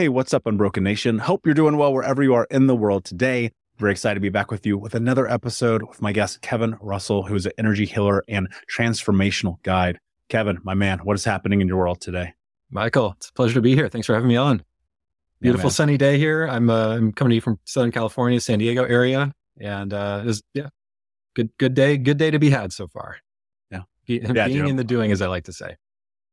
Hey, what's up, Unbroken Nation? Hope you're doing well wherever you are in the world today. Very excited to be back with you with another episode with my guest, Kevin Russell, who is an energy healer and transformational guide. Kevin, my man, what is happening in your world today? Michael, it's a pleasure to be here. Thanks for having me on. Beautiful yeah, sunny day here. I'm uh, I'm coming to you from Southern California, San Diego area, and uh, is yeah, good good day, good day to be had so far. Yeah, Be, yeah being in the doing, as I like to say.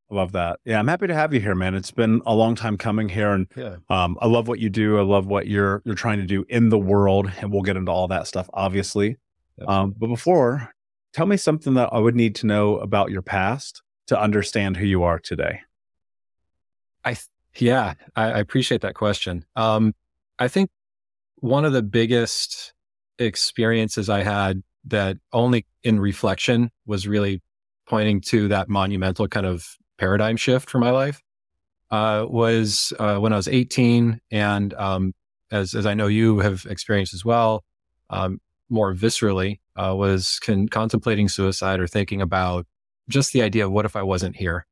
I love that. Yeah, I'm happy to have you here, man. It's been a long time coming here, and yeah. um, I love what you do. I love what you're you're trying to do in the world, and we'll get into all that stuff, obviously. Um, but before, tell me something that I would need to know about your past to understand who you are today. I Yeah, I, I appreciate that question. Um, I think one of the biggest experiences I had that only in reflection was really pointing to that monumental kind of paradigm shift for my life uh, was uh, when I was 18, and um, as as I know you have experienced as well, um, more viscerally, uh, was con- contemplating suicide or thinking about just the idea of what if I wasn't here?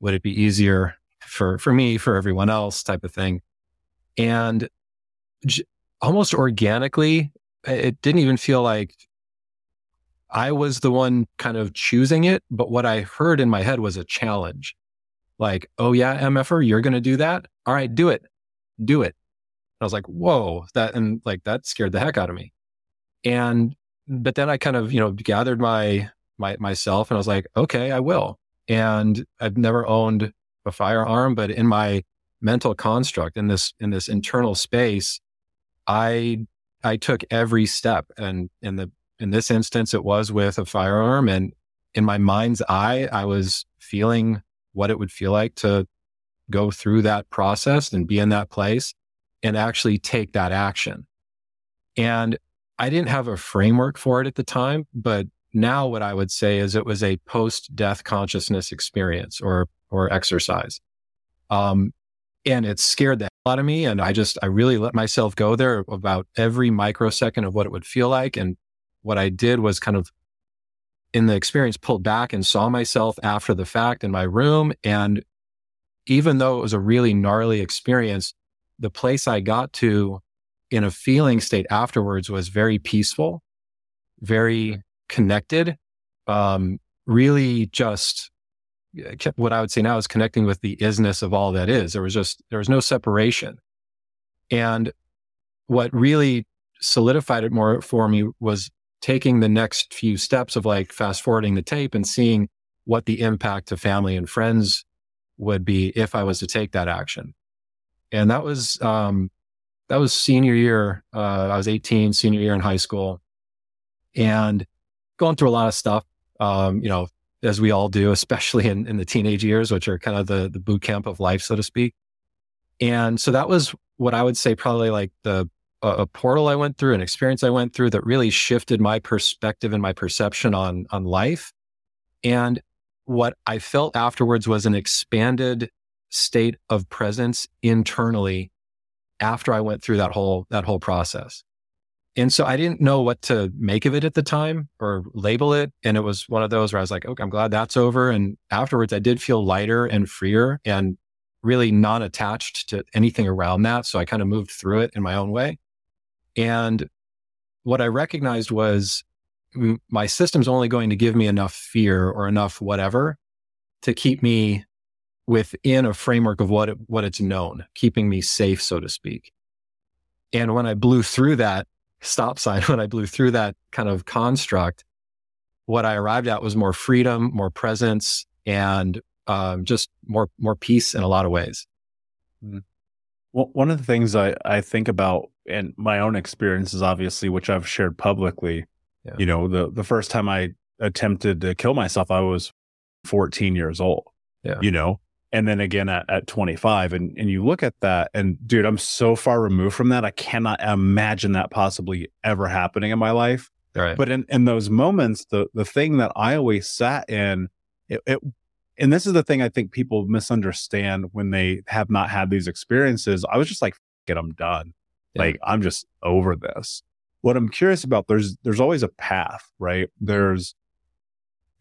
Would it be easier for for me, for everyone else, type of thing, and j- almost organically, it didn't even feel like I was the one kind of choosing it, but what I heard in my head was a challenge. Like, oh yeah, MFR, er, you're going to do that? All right, do it. Do it. And I was like, whoa, that, and like that scared the heck out of me. And, but then I kind of, you know, gathered my, my, myself and I was like, okay, I will. And I've never owned a firearm, but in my mental construct, in this, in this internal space, I, I took every step and in the, in this instance, it was with a firearm and in my mind's eye, I was feeling what it would feel like to go through that process and be in that place and actually take that action. And I didn't have a framework for it at the time, but now what I would say is it was a post death consciousness experience or, or exercise. Um, and it scared the hell out of me. And I just, I really let myself go there about every microsecond of what it would feel like. And what I did was kind of in the experience pulled back and saw myself after the fact in my room. And even though it was a really gnarly experience, the place I got to in a feeling state afterwards was very peaceful, very connected, um, really just what I would say now is connecting with the isness of all that is. There was just, there was no separation. And what really solidified it more for me was taking the next few steps of like fast forwarding the tape and seeing what the impact to family and friends would be if I was to take that action. And that was, um, that was senior year. Uh, I was 18, senior year in high school and going through a lot of stuff. Um, you know, as we all do, especially in, in the teenage years, which are kind of the, the boot camp of life, so to speak. And so that was what I would say probably like the a, a portal I went through, an experience I went through that really shifted my perspective and my perception on, on life. And what I felt afterwards was an expanded state of presence internally after I went through that whole, that whole process. And so I didn't know what to make of it at the time or label it. And it was one of those where I was like, okay, I'm glad that's over. And afterwards I did feel lighter and freer and really non attached to anything around that. So I kind of moved through it in my own way. And what I recognized was my system's only going to give me enough fear or enough whatever to keep me within a framework of what it, what it's known, keeping me safe, so to speak. And when I blew through that stop sign, when I blew through that kind of construct, what I arrived at was more freedom, more presence, and um, just more more peace in a lot of ways. Mm. Well, one of the things I, I think about and my own experiences, obviously, which I've shared publicly. Yeah. You know, the the first time I attempted to kill myself, I was 14 years old. Yeah. You know, and then again at, at 25 and, and you look at that and dude i'm so far removed from that i cannot imagine that possibly ever happening in my life right. but in, in those moments the, the thing that i always sat in it, it, and this is the thing i think people misunderstand when they have not had these experiences i was just like get i'm done yeah. Like I'm just over this. What I'm curious about, there's, there's always a path, right? There's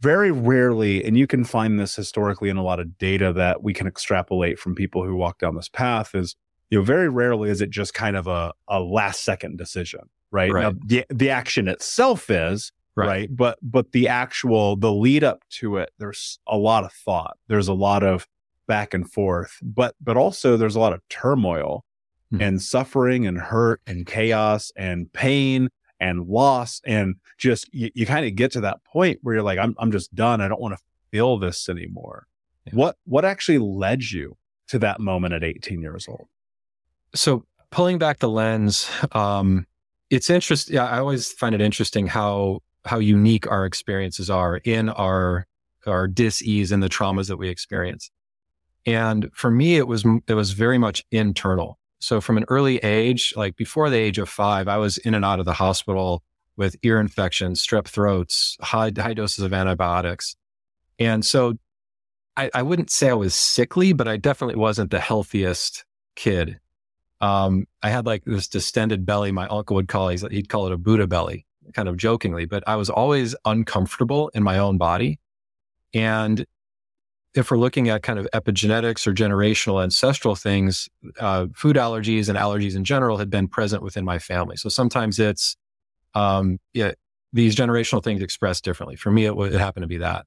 very rarely, and you can find this historically in a lot of data that we can extrapolate from people who walk down this path is, you know, very rarely is it just kind of a, a last second decision, right? right. Now, the, the action itself is, Right. right. But, but the actual, the lead up to it, there's a lot of thought. There's a lot of back and forth, but, but also there's a lot of turmoil mm-hmm. and suffering and hurt and chaos and pain and loss and just you, you kind of get to that point where you're like I'm I'm just done I don't want to feel this anymore. Yeah. What what actually led you to that moment at 18 years old? So pulling back the lens um it's interesting yeah, I always find it interesting how how unique our experiences are in our our dis-ease and the traumas that we experience. And for me, it was, it was very much internal. So from an early age, like before the age of five, I was in and out of the hospital with ear infections, strep throats, high, high doses of antibiotics. And so I, I wouldn't say I was sickly, but I definitely wasn't the healthiest kid. Um, I had like this distended belly. My uncle would call he'd call it a Buddha belly, kind of jokingly, but I was always uncomfortable in my own body. And if we're looking at kind of epigenetics or generational ancestral things, uh, food allergies and allergies in general had been present within my family. So sometimes it's, um, yeah, these generational things expressed differently. For me, it, it happened to be that.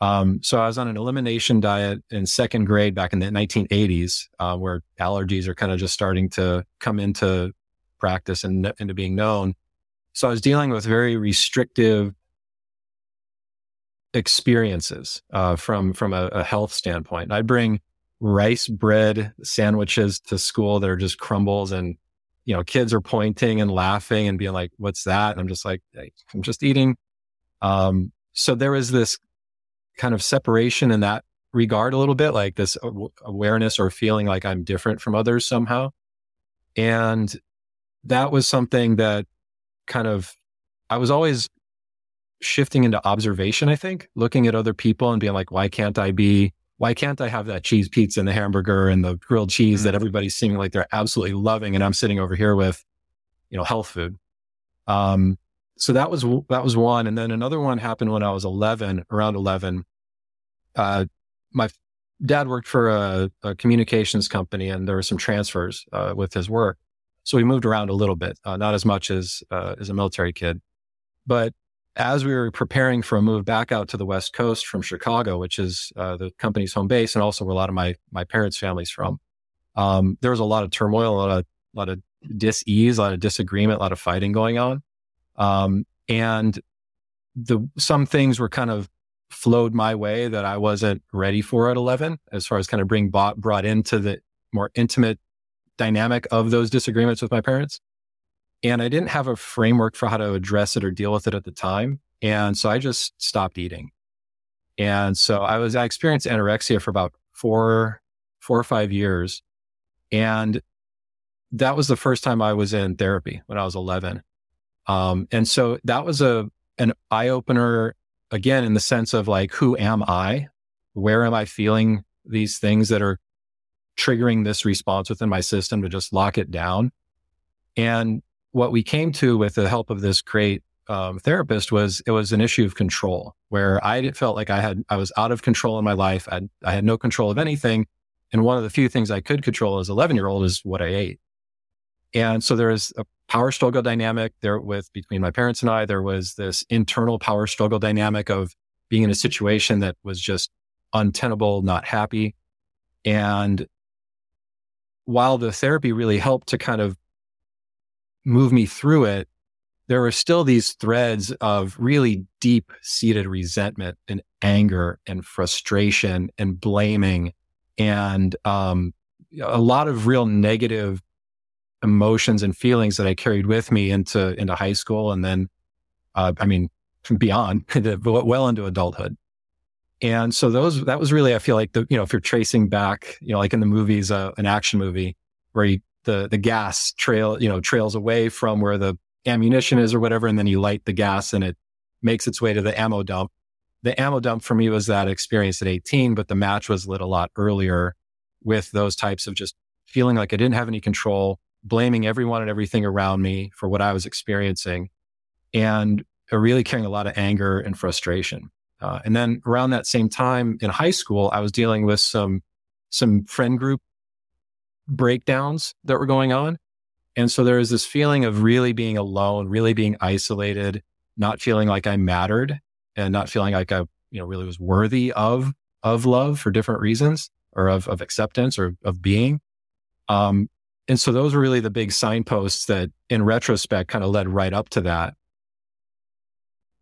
Um, so I was on an elimination diet in second grade back in the 1980s, uh, where allergies are kind of just starting to come into practice and into being known. So I was dealing with very restrictive experiences uh, from from a, a, health standpoint. I'd bring rice bread sandwiches to school that are just crumbles, and you know, kids are pointing and laughing and being like, "What's that?" And I'm just like, hey, "I'm just eating." Um, so there was this kind of separation in that regard a little bit, like this awareness or feeling like I'm different from others somehow. And that was something that kind of, I was always shifting into observation, I think, looking at other people and being like, why can't I be, why can't I have that cheese pizza and the hamburger and the grilled cheese mm-hmm. that everybody's seeming like they're absolutely loving? And I'm sitting over here with, you know, health food. Um, so that was that was one, and then another one happened when I was 11, around 11. Uh, my dad worked for a, a, communications company, and there were some transfers uh, with his work, so we moved around a little bit, uh, not as much as uh, as a military kid. But as we were preparing for a move back out to the West Coast from Chicago, which is uh, the company's home base, and also where a lot of my my parents' families from, um, there was a lot of turmoil, a lot of a lot of dis-ease, a lot of disagreement, a lot of fighting going on. Um, and the, some things were kind of flowed my way that I wasn't ready for at 11, as far as kind of being brought into the more intimate dynamic of those disagreements with my parents. And I didn't have a framework for how to address it or deal with it at the time. And so I just stopped eating. And so I was, I experienced anorexia for about four, four or five years. And that was the first time I was in therapy when I was 11. Um, and so that was a an eye opener again in the sense of like, who am I? Where am I feeling these things that are triggering this response within my system to just lock it down? And what we came to with the help of this great um, therapist was it was an issue of control where I felt like I had I was out of control in my life. I, I had no control of anything, and one of the few things I could control as 11 year old is what I ate. And so there was a power struggle dynamic there with between my parents and I. There was this internal power struggle dynamic of being in a situation that was just untenable, not happy. And while the therapy really helped to kind of move me through it, there were still these threads of really deep seated resentment and anger and frustration and blaming and um, a lot of real negative emotions and feelings that I carried with me into into high school, and then, uh, I mean, beyond, well into adulthood. And so those that was really I feel like the you know if you're tracing back, you know, like in the movies, uh, an action movie where you, the the gas trail you know trails away from where the ammunition is or whatever, and then you light the gas and it makes its way to the ammo dump. The ammo dump for me was that experience at 18, but the match was lit a lot earlier with those types of just feeling like I didn't have any control, blaming everyone and everything around me for what I was experiencing and really carrying a lot of anger and frustration. Uh, and then around that same time in high school, I was dealing with some, some friend group breakdowns that were going on. And so there was this feeling of really being alone, really being isolated, not feeling like I mattered and not feeling like I, you know, really was worthy of, of love for different reasons or of, of acceptance or of being. Um, and so those were really the big signposts that in retrospect kind of led right up to that.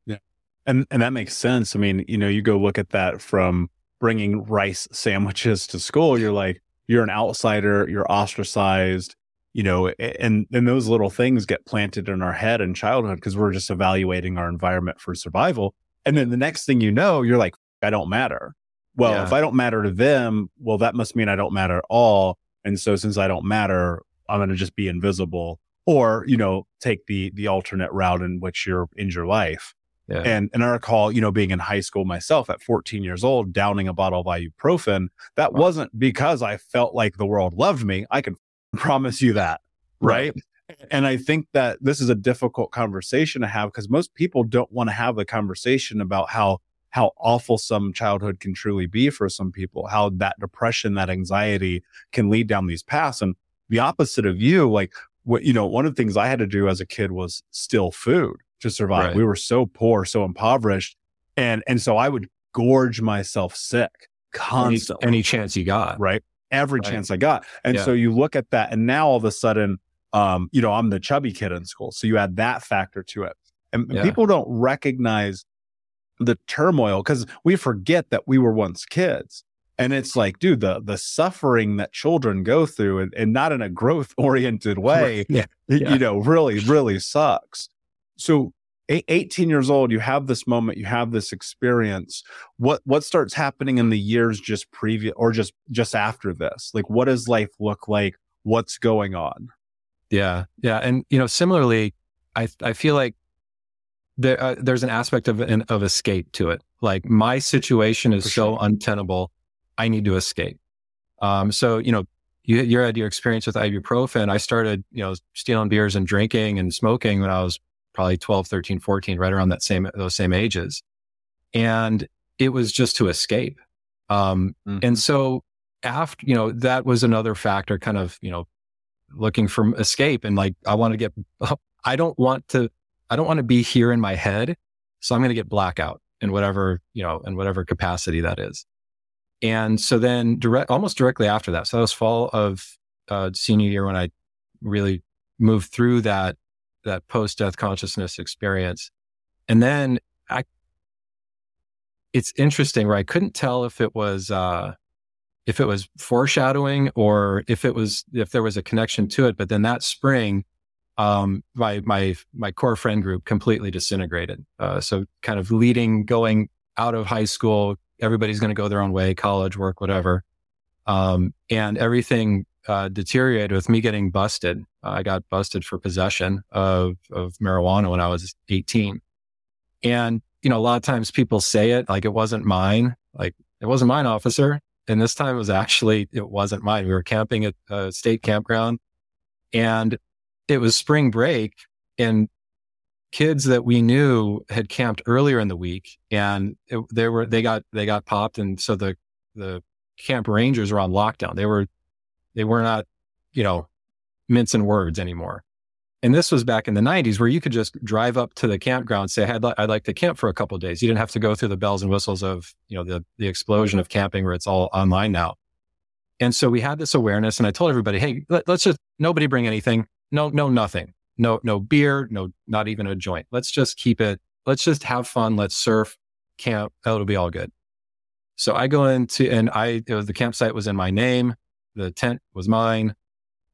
Yeah. And and that makes sense. I mean, you know, you go look at that from bringing rice sandwiches to school, you're like you're an outsider, you're ostracized, you know, and then those little things get planted in our head in childhood because we're just evaluating our environment for survival. And then the next thing you know, you're like, I don't matter. well, yeah. if I don't matter to them, well, that must mean I don't matter at all. And so since I don't matter, I'm going to just be invisible or, you know, take the, the alternate route in which you're in your life. Yeah. And, and I recall, you know, being in high school myself at 14 years old, downing a bottle of ibuprofen. That wow. wasn't because I felt like the world loved me. I can promise you that. Right. right. And I think that this is a difficult conversation to have because most people don't want to have the conversation about how how awful some childhood can truly be for some people, how that depression, that anxiety can lead down these paths. And the opposite of you, like what, you know, one of the things I had to do as a kid was steal food to survive. Right. We were so poor, so impoverished. And, and so I would gorge myself sick constantly. Any, any chance you got. Right. Every right. chance I got. And yeah. so you look at that and now all of a sudden, um, you know, I'm the chubby kid in school. So you add that factor to it. And yeah. people don't recognize the turmoil because we forget that we were once kids. And it's like, dude, the the suffering that children go through and, and not in a growth oriented way, yeah. yeah. you know, really, really sucks. So 18 years old, you have this moment, you have this experience. What what starts happening in the years just previous or just just after this? Like what does life look like? What's going on? Yeah. Yeah. And you know, similarly, I I feel like there, uh, there's an aspect of an, of escape to it. Like my situation is so untenable, I need to escape. Um, so you know, you you had your experience with ibuprofen. I started, you know, stealing beers and drinking and smoking when I was probably 12, 13, 14, right around that same those same ages, and it was just to escape. Um, mm-hmm. and so after you know that was another factor, kind of you know, looking for escape and like I want to get. I don't want to I don't want to be here in my head. So I'm going to get blackout in whatever, you know, in whatever capacity that is. And so then direct, almost directly after that, so that was fall of uh, senior year when I really moved through that, that post death consciousness experience. And then I, it's interesting where I couldn't tell if it was, uh, if it was foreshadowing or if it was, if there was a connection to it. But then that spring, um, my my my core friend group completely disintegrated. Uh, so kind of leading, going out of high school, everybody's going to go their own way, college, work, whatever, um, and everything uh, deteriorated with me getting busted. I got busted for possession of of marijuana when I was 18, and you know a lot of times people say it like it wasn't mine, like it wasn't mine, officer. And this time it was actually it wasn't mine. We were camping at a state campground, and it was spring break and kids that we knew had camped earlier in the week and it, they were they got they got popped and so the the camp rangers were on lockdown they were they were not you know mincing words anymore and this was back in the 90s where you could just drive up to the campground say I'd, li- I'd like to camp for a couple days you didn't have to go through the bells and whistles of you know the the explosion of camping where it's all online now and so we had this awareness and i told everybody hey let, let's just nobody bring anything no, no, nothing. No, no beer, no, not even a joint. Let's just keep it. Let's just have fun. Let's surf, camp. It'll be all good. So I go into, and I, was, the campsite was in my name. The tent was mine.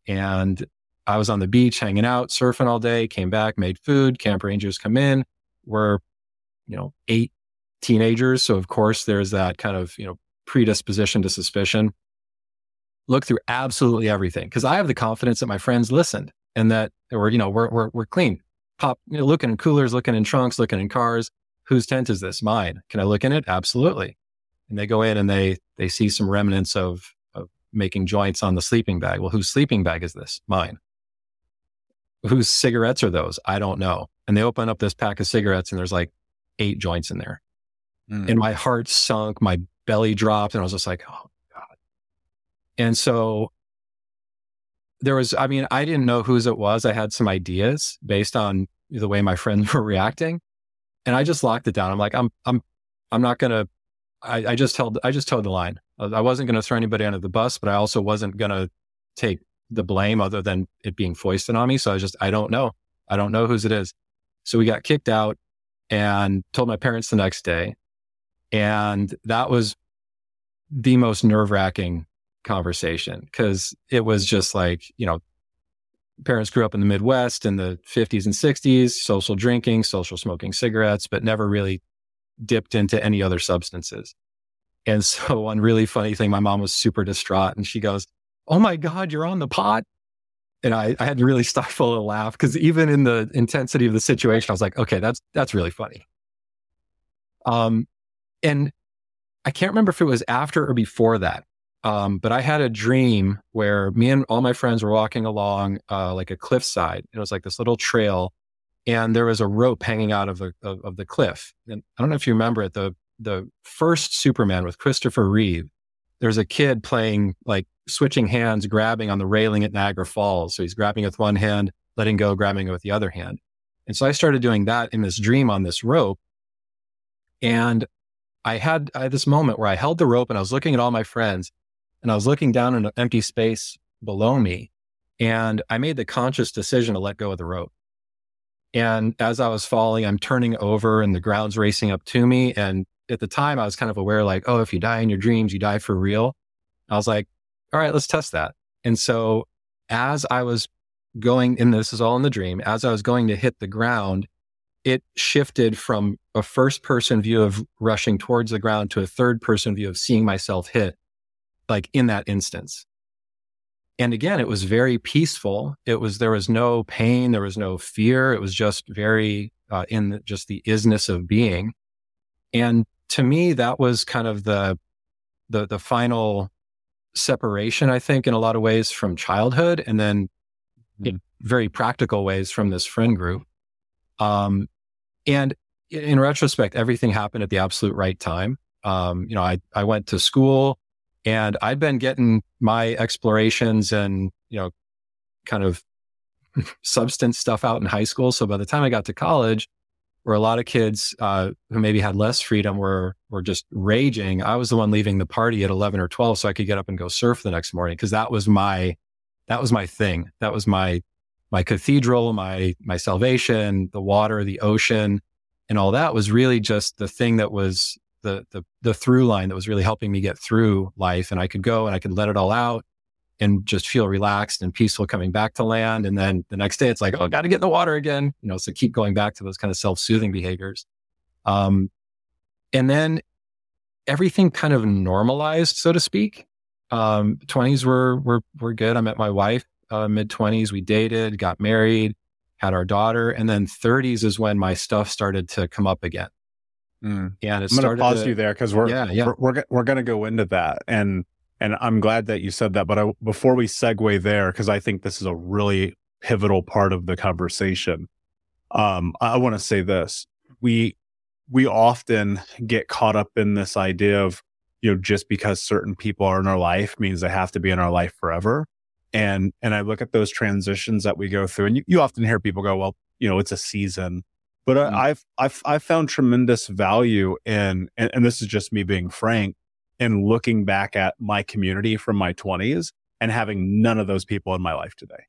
And I was on the beach hanging out, surfing all day, came back, made food. Camp rangers come in. We're, you know, eight teenagers. So of course there's that kind of, you know, predisposition to suspicion. Look through absolutely everything because I have the confidence that my friends listened and that we're, you know, we're, we're, we're clean. Pop, you know, looking in coolers, looking in trunks, looking in cars. Whose tent is this? Mine. Can I look in it? Absolutely. And they go in and they, they see some remnants of, of making joints on the sleeping bag. Well, whose sleeping bag is this? Mine. Whose cigarettes are those? I don't know. And they open up this pack of cigarettes and there's like eight joints in there. Mm. And my heart sunk, my belly dropped, and I was just like, oh God. And so there was, I mean, I didn't know whose it was. I had some ideas based on the way my friends were reacting. And I just locked it down. I'm like, I'm, I'm, I'm not going to, I just held, I just toed the line. I wasn't going to throw anybody under the bus, but I also wasn't going to take the blame other than it being foisted on me. So I was just, I don't know. I don't know whose it is. So we got kicked out and told my parents the next day. And that was the most nerve wracking conversation because it was just like, you know, parents grew up in the Midwest in the 50s and 60s, social drinking, social smoking cigarettes, but never really dipped into any other substances. And so one really funny thing, my mom was super distraught and she goes, Oh my God, you're on the pot. And I, I had to really stifle a laugh because even in the intensity of the situation, I was like, okay, that's, that's really funny. Um, and I can't remember if it was after or before that. Um, but I had a dream where me and all my friends were walking along, uh, like a cliffside. It was like this little trail and there was a rope hanging out of the, of, of the cliff. And I don't know if you remember it, the, the first Superman with Christopher Reeve, there's a kid playing like switching hands, grabbing on the railing at Niagara Falls. So he's grabbing with one hand, letting go, grabbing it with the other hand. And so I started doing that in this dream on this rope. And I had, I had this moment where I held the rope and I was looking at all my friends and I was looking down in an empty space below me. And I made the conscious decision to let go of the rope. And as I was falling, I'm turning over and the ground's racing up to me. And at the time, I was kind of aware, like, oh, if you die in your dreams, you die for real. I was like, all right, let's test that. And so as I was going, and this is all in the dream, as I was going to hit the ground, it shifted from a first person view of rushing towards the ground to a third person view of seeing myself hit, like in that instance. And again, it was very peaceful. It was, there was no pain. There was no fear. It was just very, uh, in the, just the isness of being. And to me, that was kind of the, the, the final separation, I think, in a lot of ways from childhood and then in very practical ways from this friend group. Um, and in retrospect, everything happened at the absolute right time. Um, you know, I, I went to school and I'd been getting my explorations and, you know, kind of substance stuff out in high school. So by the time I got to college, where a lot of kids uh, who maybe had less freedom were were just raging. I was the one leaving the party at eleven or twelve, so I could get up and go surf the next morning because that was my that was my thing. That was my my cathedral, my my salvation, the water, the ocean, and all that was really just the thing that was the the the through line that was really helping me get through life. And I could go and I could let it all out and just feel relaxed and peaceful coming back to land. And then the next day it's like, oh, got to get in the water again. You know, so keep going back to those kind of self-soothing behaviors. Um, and then everything kind of normalized, so to speak. Um, 20s were, were, were good. I met my wife, uh, mid 20s. We dated, got married, had our daughter. And then 30s is when my stuff started to come up again. Mm. And it I'm going to pause you there because we're, yeah, yeah. we're, we're, we're going to go into that. And and I'm glad that you said that. But I, before we segue there, because I think this is a really pivotal part of the conversation, um, I want to say this: we we often get caught up in this idea of you know just because certain people are in our life means they have to be in our life forever. And and I look at those transitions that we go through, and you, you often hear people go, "Well, you know, it's a season." But mm-hmm. I, I've I've I've found tremendous value in, and, and this is just me being frank, and looking back at my community from my 20s and having none of those people in my life today.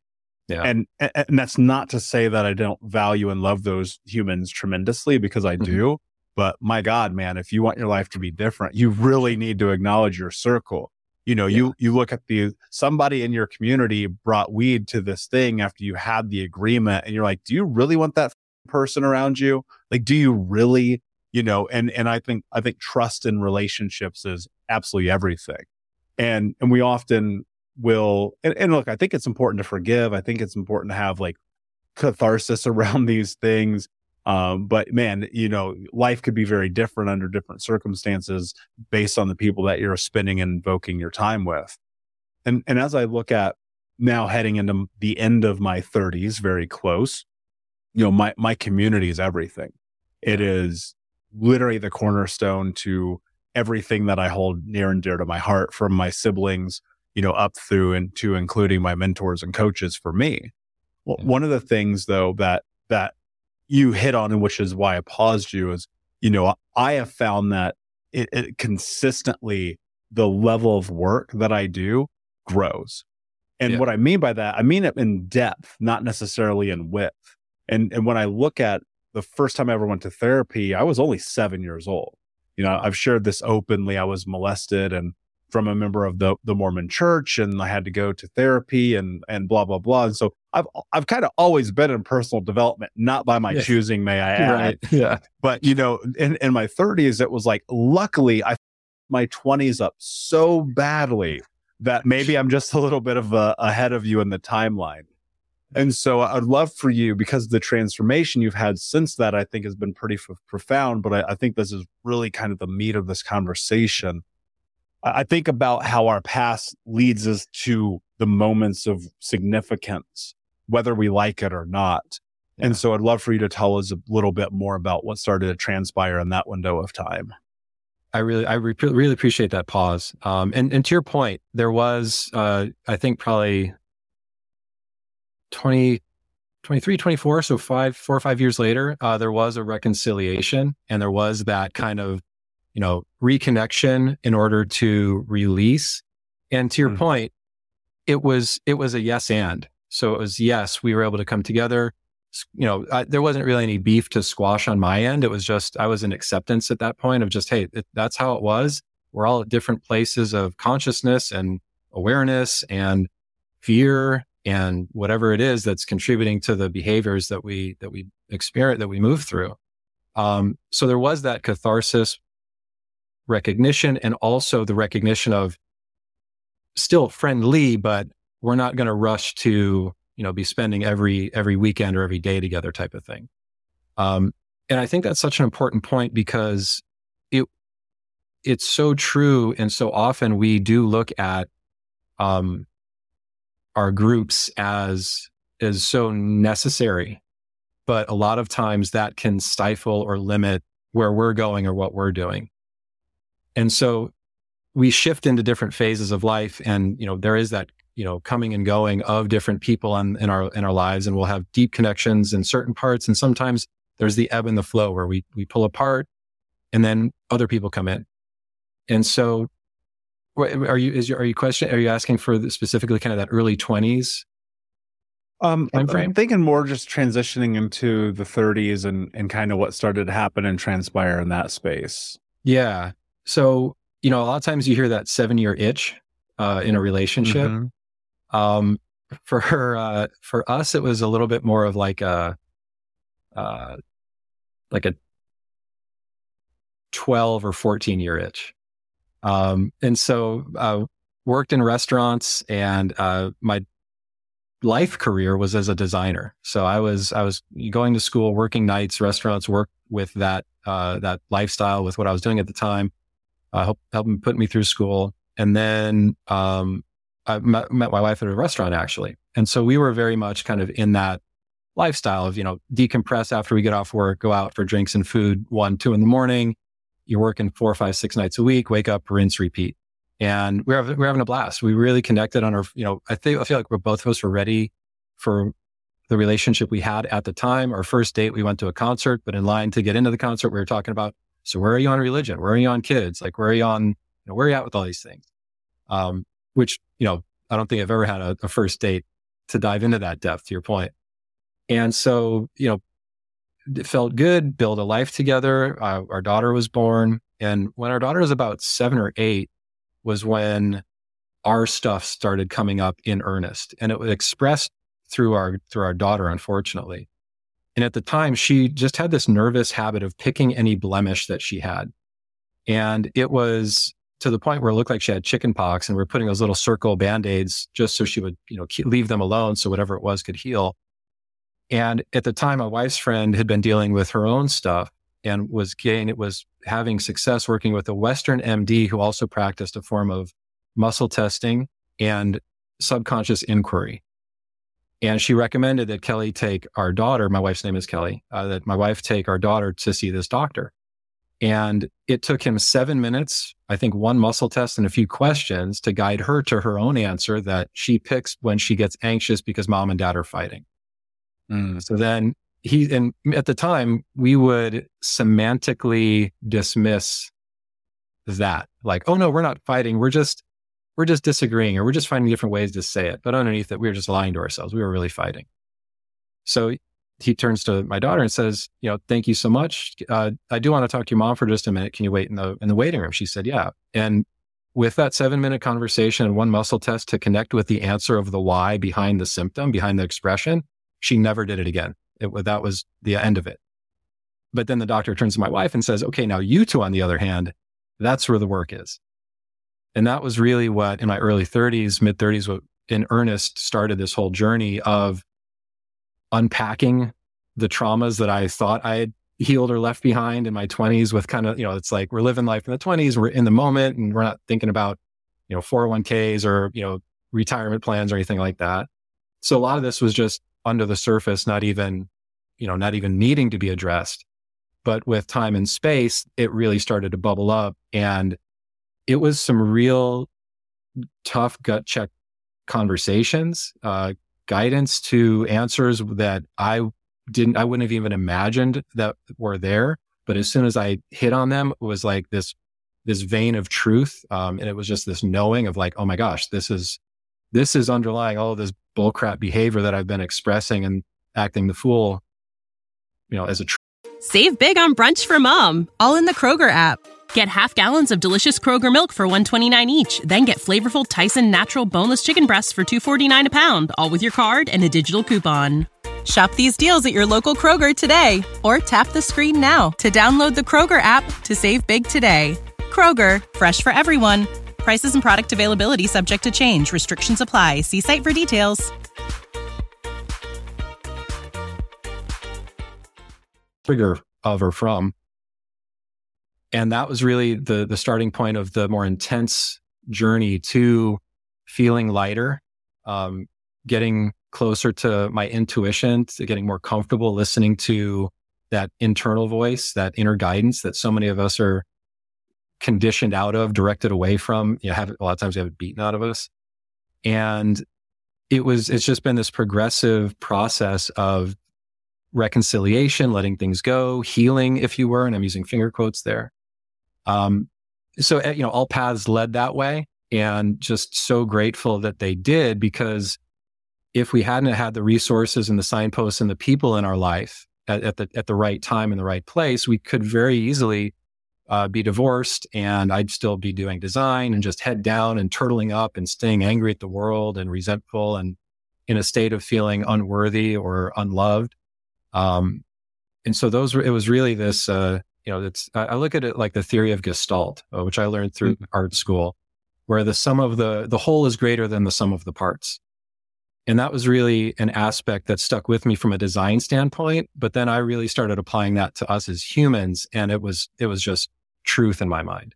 Yeah. And, and that's not to say that I don't value and love those humans tremendously because I mm-hmm. do. But my God, man, if you want your life to be different, you really need to acknowledge your circle. You know, yeah. you, you look at the, somebody in your community brought weed to this thing after you had the agreement and you're like, do you really want that person around you? Like, do you really you know, and, and I think, I think trust in relationships is absolutely everything. And, and we often will, and, and look, I think it's important to forgive. I think it's important to have like catharsis around these things. Um, but man, you know, life could be very different under different circumstances based on the people that you're spending and invoking your time with. And, and as I look at now heading into the end of my thirties, very close, you know, my, my community is everything. It is literally the cornerstone to everything that I hold near and dear to my heart from my siblings, you know, up through and to including my mentors and coaches for me. Well, one of the things though that, that you hit on and which is why I paused you is, you know, I have found that it, it consistently the level of work that I do grows. And yeah. what I mean by that, I mean it in depth, not necessarily in width. And, and when I look at the first time I ever went to therapy, I was only seven years old. You know, I've shared this openly. I was molested and from a member of the, the Mormon church and I had to go to therapy and, and blah, blah, blah. And so I've, I've kind of always been in personal development, not by my yeah. choosing, may I add. Right. Yeah. But, you know, in, in my thirties, it was like, luckily I my 20s up so badly that maybe I'm just a little bit of a, ahead of you in the timeline. And so I'd love for you because the transformation you've had since that, I think has been pretty f- profound. But I, I, think this is really kind of the meat of this conversation. I, I think about how our past leads us to the moments of significance, whether we like it or not. Yeah. And so I'd love for you to tell us a little bit more about what started to transpire in that window of time. I really, I re- really appreciate that pause. Um, and, and to your point, there was, uh, I think probably 20, 23, 24. So five, four or five years later, uh, there was a reconciliation and there was that kind of, you know, reconnection in order to release. And to your mm-hmm. point, it was, it was a yes and. So it was yes, we were able to come together you know, I, there wasn't really any beef to squash on my end. It was just, I was in acceptance at that point of just, Hey, it, that's how it was. We're all at different places of consciousness and awareness and fear and whatever it is that's contributing to the behaviors that we, that we experience, that we move through. Um, so there was that catharsis recognition and also the recognition of still friendly, but we're not going to rush to you know, be spending every, every weekend or every day together type of thing. Um, and I think that's such an important point because it, it's so true. And so often we do look at, um, our groups as, is so necessary. But a lot of times that can stifle or limit where we're going or what we're doing. And so we shift into different phases of life and you know there is that you know coming and going of different people in, in our in our lives and we'll have deep connections in certain parts and sometimes there's the ebb and the flow where we we pull apart and then other people come in and so are you is your, are you question are you asking for the, specifically kind of that early 20s um, I'm thinking more just transitioning into the 30s and and kind of what started to happen and transpire in that space. Yeah. So you know, a lot of times you hear that seven year itch uh, in a relationship. Mm-hmm. Um, for her, uh, for us, it was a little bit more of like a, uh, like a 12 or 14 year itch. Um, and so, uh, worked in restaurants and, uh, my life career was as a designer. So I was, I was going to school, working nights, restaurants, work with that, uh, that lifestyle with what I was doing at the time, uh, help, helping put me through school. And then, um, I met, met my wife at a restaurant actually. And so we were very much kind of in that lifestyle of, you know, decompress after we get off work, go out for drinks and food one, two in the morning. You're working four, five, six nights a week, wake up, rinse, repeat. And we're, we're having a blast. We really connected on our, you know, I think, I feel like we're both of us were ready for the relationship we had at the time. Our first date, we went to a concert, but in line to get into the concert, we were talking about, so where are you on religion? Where are you on kids? Like, where are you on, you know, where are you at with all these things? Um, which, you know, I don't think I've ever had a, a first date to dive into that depth to your point. And so, you know, felt good, build a life together. Uh, our daughter was born. And when our daughter was about seven or eight was when our stuff started coming up in earnest and it was expressed through our, through our daughter, unfortunately. And at the time, she just had this nervous habit of picking any blemish that she had. And it was to the point where it looked like she had chicken pox and we are putting those little circle band-aids just so she would, you know, leave them alone. So whatever it was could heal. And at the time, my wife's friend had been dealing with her own stuff and was getting, it was having success working with a Western MD who also practiced a form of muscle testing and subconscious inquiry. And she recommended that Kelly take our daughter, my wife's name is Kelly, uh, that my wife take our daughter to see this doctor. And it took him seven minutes, I think one muscle test and a few questions to guide her to her own answer that she picks when she gets anxious because mom and dad are fighting. Mm. So then he, and at the time, we would semantically dismiss that like, oh no, we're not fighting. We're just, we're just disagreeing or we're just finding different ways to say it. But underneath it, we were just lying to ourselves. We were really fighting. So he turns to my daughter and says, you know, thank you so much. Uh, I do want to talk to your mom for just a minute. Can you wait in the, in the waiting room? She said, yeah. And with that seven minute conversation and one muscle test to connect with the answer of the why behind the symptom, behind the expression, she never did it again. It, that was the end of it. But then the doctor turns to my wife and says, okay, now you two, on the other hand, That's where the work is. And that was really what in my early 30s, mid 30s, what in earnest started this whole journey of unpacking the traumas that I thought I had healed or left behind in my 20s with kind of, you know, it's like we're living life in the 20s, we're in the moment and we're not thinking about, you know, 401ks or, you know, retirement plans or anything like that. So a lot of this was just under the surface, not even, you know, not even needing to be addressed. But with time and space, it really started to bubble up and it was some real tough gut check conversations, uh, guidance to answers that I didn't, I wouldn't have even imagined that were there. But as soon as I hit on them, it was like this, this vein of truth. Um, and it was just this knowing of like, oh my gosh, this is, this is underlying all of this bullcrap behavior that I've been expressing and acting the fool, you know, as a. Tr- Save big on brunch for mom, all in the Kroger app. Get half gallons of delicious Kroger milk for 129 each, then get flavorful Tyson natural boneless chicken breasts for 249 a pound, all with your card and a digital coupon. Shop these deals at your local Kroger today or tap the screen now to download the Kroger app to save big today. Kroger, fresh for everyone. Prices and product availability subject to change. Restrictions apply. See site for details. Trigger of or from. And that was really the the starting point of the more intense journey to feeling lighter, um, getting closer to my intuition, to getting more comfortable listening to that internal voice, that inner guidance that so many of us are conditioned out of, directed away from. You know, have a lot of times we have it beaten out of us. And it was, it's just been this progressive process of reconciliation, letting things go, healing, if you were, and I'm using finger quotes there. Um, so, eh, you know, all paths led that way and just so grateful that they did because if we hadn't had the resources and the signposts and the people in our life at, at the, at the right time in the right place, we could very easily uh, be divorced and I'd still be doing design and just head down and turtling up and staying angry at the world and resentful and in a state of feeling unworthy or unloved. Um, and so those were, it was really this, uh, you know, it's, I look at it like the theory of Gestalt, uh, which I learned through mm-hmm. art school, where the sum of the, the whole is greater than the sum of the parts. And that was really an aspect that stuck with me from a design standpoint. But then I really started applying that to us as humans. And it was, it was just truth in my mind.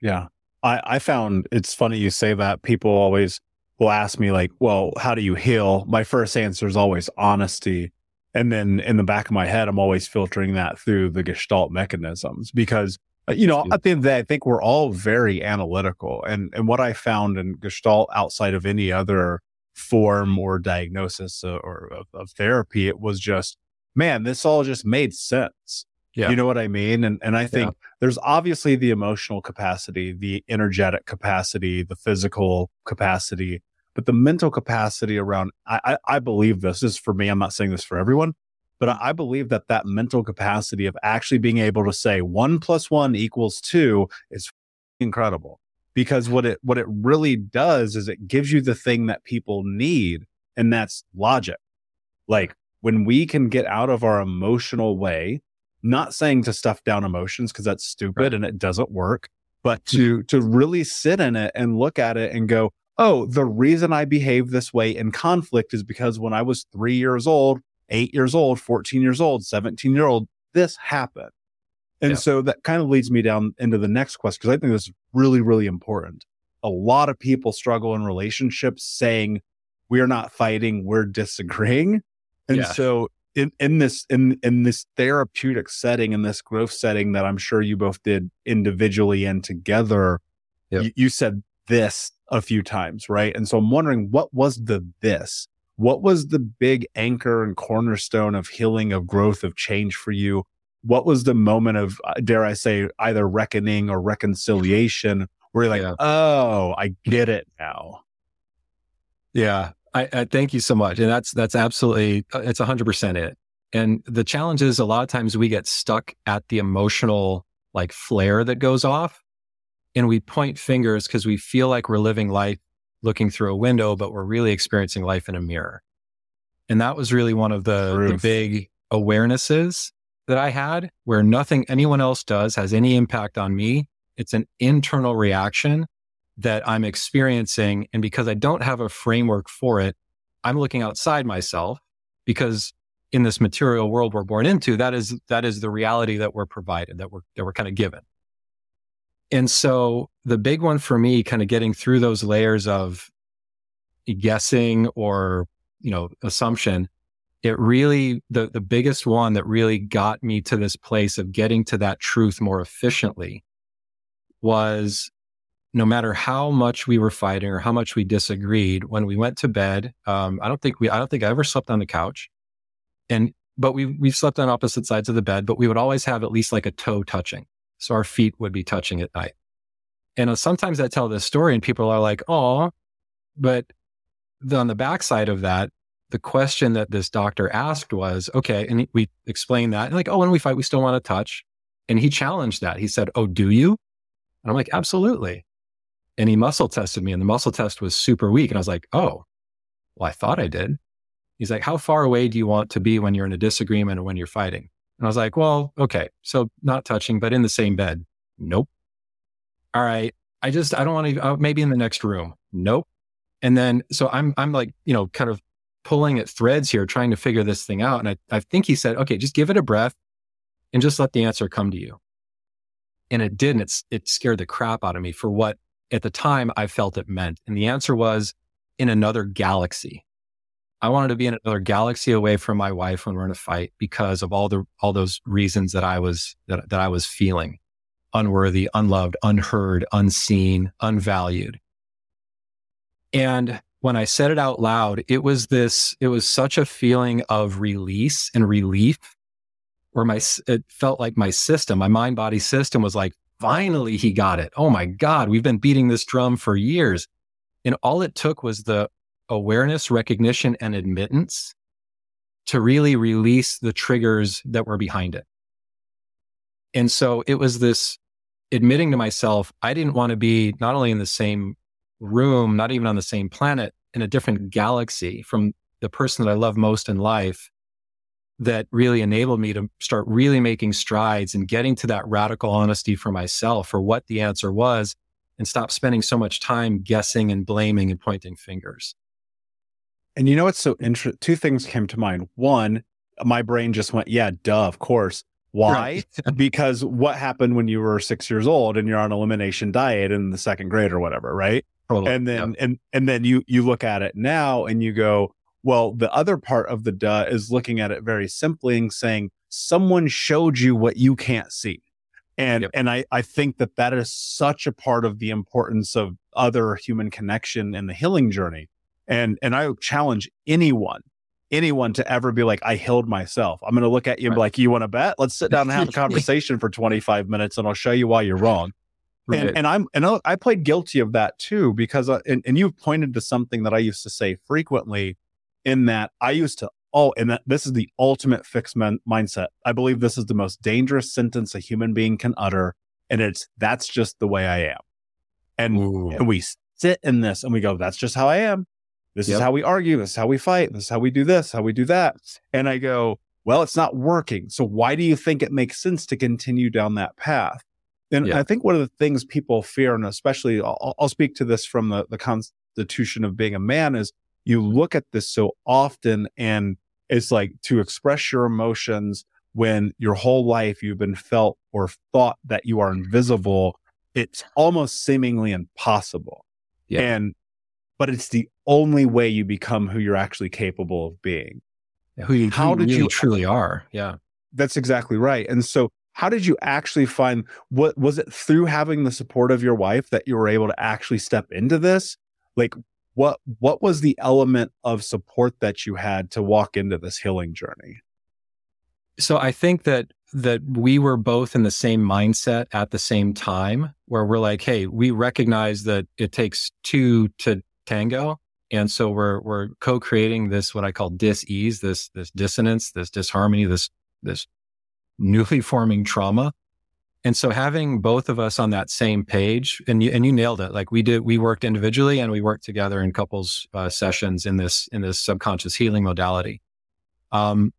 Yeah. I, I found it's funny you say that. People always will ask me, like, well, how do you heal? My first answer is always honesty. And then in the back of my head, I'm always filtering that through the gestalt mechanisms because, uh, you know, at the end of the day, I think we're all very analytical. And, and what I found in gestalt outside of any other form or diagnosis or, or of, of therapy, it was just, man, this all just made sense. Yeah. You know what I mean? And and I think yeah. there's obviously the emotional capacity, the energetic capacity, the physical capacity, but the mental capacity around, I, I, I believe this, this is for me. I'm not saying this for everyone, but I, I believe that that mental capacity of actually being able to say one plus one equals two is incredible because what it, what it really does is it gives you the thing that people need. And that's logic. Like when we can get out of our emotional way, not saying to stuff down emotions because that's stupid right. and it doesn't work, but to, to really sit in it and look at it and go, oh, the reason I behave this way in conflict is because when I was three years old, eight years old, 14 years old, 17 year old, this happened. And yeah. so that kind of leads me down into the next question because I think this is really, really important. A lot of people struggle in relationships saying, we are not fighting, we're disagreeing. And yeah. so in, in this in in this therapeutic setting, in this growth setting that I'm sure you both did individually and together, yep. you, you said this a few times, right? And so I'm wondering what was the this? What was the big anchor and cornerstone of healing, of growth, of change for you? What was the moment of, uh, dare I say, either reckoning or reconciliation where you're like, yeah. oh, I get it now? Yeah. I, I, thank you so much. And that's, that's absolutely, uh, it's hundred percent it. And the challenge is a lot of times we get stuck at the emotional like flare that goes off and we point fingers because we feel like we're living life looking through a window, but we're really experiencing life in a mirror. And that was really one of the, the big awarenesses that I had where nothing anyone else does has any impact on me It's an internal reaction that I'm experiencing. And because I don't have a framework for it, I'm looking outside myself because in this material world we're born into, that is, that is the reality that we're provided, that we're, that we're kind of given. And so the big one for me, kind of getting through those layers of guessing or, you know, assumption, it really, the, the biggest one that really got me to this place of getting to that truth more efficiently was no matter how much we were fighting or how much we disagreed, when we went to bed, um, I don't think we, I don't think I ever slept on the couch. And, but we, we slept on opposite sides of the bed, but we would always have at least like a toe touching. So our feet would be touching at night. And uh, sometimes I tell this story and people are like, oh, but the, on the backside of that, the question that this doctor asked was, okay. And we explained that and like, oh, when we fight, we still want to touch. And he challenged that. He said, oh, do you? And I'm like, absolutely and he muscle tested me and the muscle test was super weak. And I was like, oh, well, I thought I did. He's like, how far away do you want to be when you're in a disagreement or when you're fighting? And I was like, well, okay. So not touching, but in the same bed. Nope. All right. I just, I don't want to, uh, maybe in the next room. Nope. And then, so I'm, I'm like, you know, kind of pulling at threads here, trying to figure this thing out. And I, I think he said, okay, just give it a breath and just let the answer come to you. And it didn't. It's, it scared the crap out of me for what at the time I felt it meant. And the answer was in another galaxy. I wanted to be in another galaxy away from my wife when we're in a fight because of all the all those reasons that I was that, that I was feeling unworthy, unloved, unheard, unseen, unvalued. And when I said it out loud, it was this, it was such a feeling of release and relief where my, it felt like my system, my mind body system was like, finally he got it. Oh my God, we've been beating this drum for years. And all it took was the awareness, recognition, and admittance to really release the triggers that were behind it. And so it was this admitting to myself, I didn't want to be not only in the same room, not even on the same planet, in a different galaxy from the person that I love most in life that really enabled me to start really making strides and getting to that radical honesty for myself for what the answer was and stop spending so much time guessing and blaming and pointing fingers. And you know what's so interesting? Two things came to mind. One, my brain just went, yeah, duh, of course. Why? Right. because what happened when you were six years old and you're on elimination diet in the second grade or whatever, right? Totally. And then yep. and and then you you look at it now and you go, well, the other part of the duh is looking at it very simply and saying, someone showed you what you can't see. And, yep. and I, I think that that is such a part of the importance of other human connection in the healing journey. And, and I challenge anyone, anyone to ever be like, I healed myself. I'm going to look at you and be like, you want to bet? Let's sit down and have a conversation for 25 minutes and I'll show you why you're wrong. Right. And, and I'm, and I played guilty of that too, because, uh, and, and you've pointed to something that I used to say frequently in that I used to oh, and that this is the ultimate fixed man- mindset. I believe this is the most dangerous sentence a human being can utter, and it's that's just the way I am. And, and we sit in this and we go, that's just how I am. This yep. is how we argue. This is how we fight. This is how we do this, how we do that. And I go, well, it's not working. So why do you think it makes sense to continue down that path? And yeah. I think one of the things people fear, and especially I'll, I'll speak to this from the, the constitution of being a man, is you look at this so often and it's like to express your emotions when your whole life you've been felt or thought that you are invisible it's almost seemingly impossible. Yeah. and but it's the only way you become who you're actually capable of being. Yeah, who you how did really you truly are. Yeah. That's exactly right. And so how did you actually find what was it through having the support of your wife that you were able to actually step into this? Like what what was the element of support that you had to walk into this healing journey? So i think that that we were both in the same mindset at the same time where we're like hey we recognize that it takes two to tango. And so we're we're co-creating this what i call dis-ease this this dissonance this disharmony this this newly forming trauma and so having both of us on that same page, and you, and you nailed it. Like we did, we worked individually and we worked together in couples uh, sessions in this in this subconscious healing modality. Um,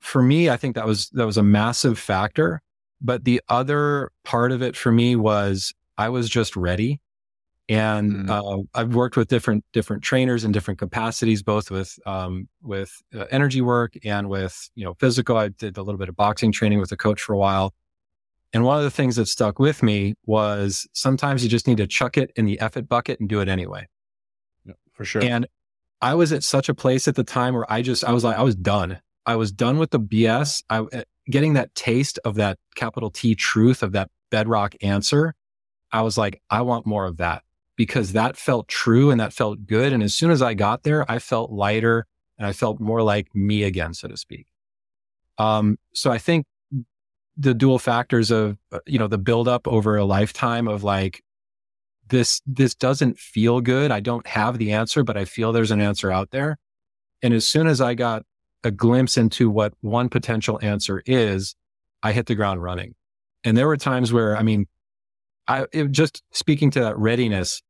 for me, I think that was that was a massive factor But the other part of it for me was I was just ready. And mm. uh, I've worked with different different trainers in different capacities, both with um, with uh, energy work and with you know physical. I did a little bit of boxing training with a coach for a while, and one of the things that stuck with me was sometimes you just need to chuck it in the effort bucket and do it anyway. Yeah, for sure. And I was at such a place at the time where I just I was like I was done. I was done with the BS. I uh, getting that taste of that capital T truth of that bedrock answer. I was like, I want more of that because that felt true and that felt good. And as soon as I got there, I felt lighter and I felt more like me again, so to speak. Um, so I think the dual factors of, uh, you know, the buildup over a lifetime of like, this, this doesn't feel good. I don't have the answer, but I feel there's an answer out there. And as soon as I got a glimpse into what one potential answer is, I hit the ground running. And there were times where, I mean, I it, just speaking to that readiness,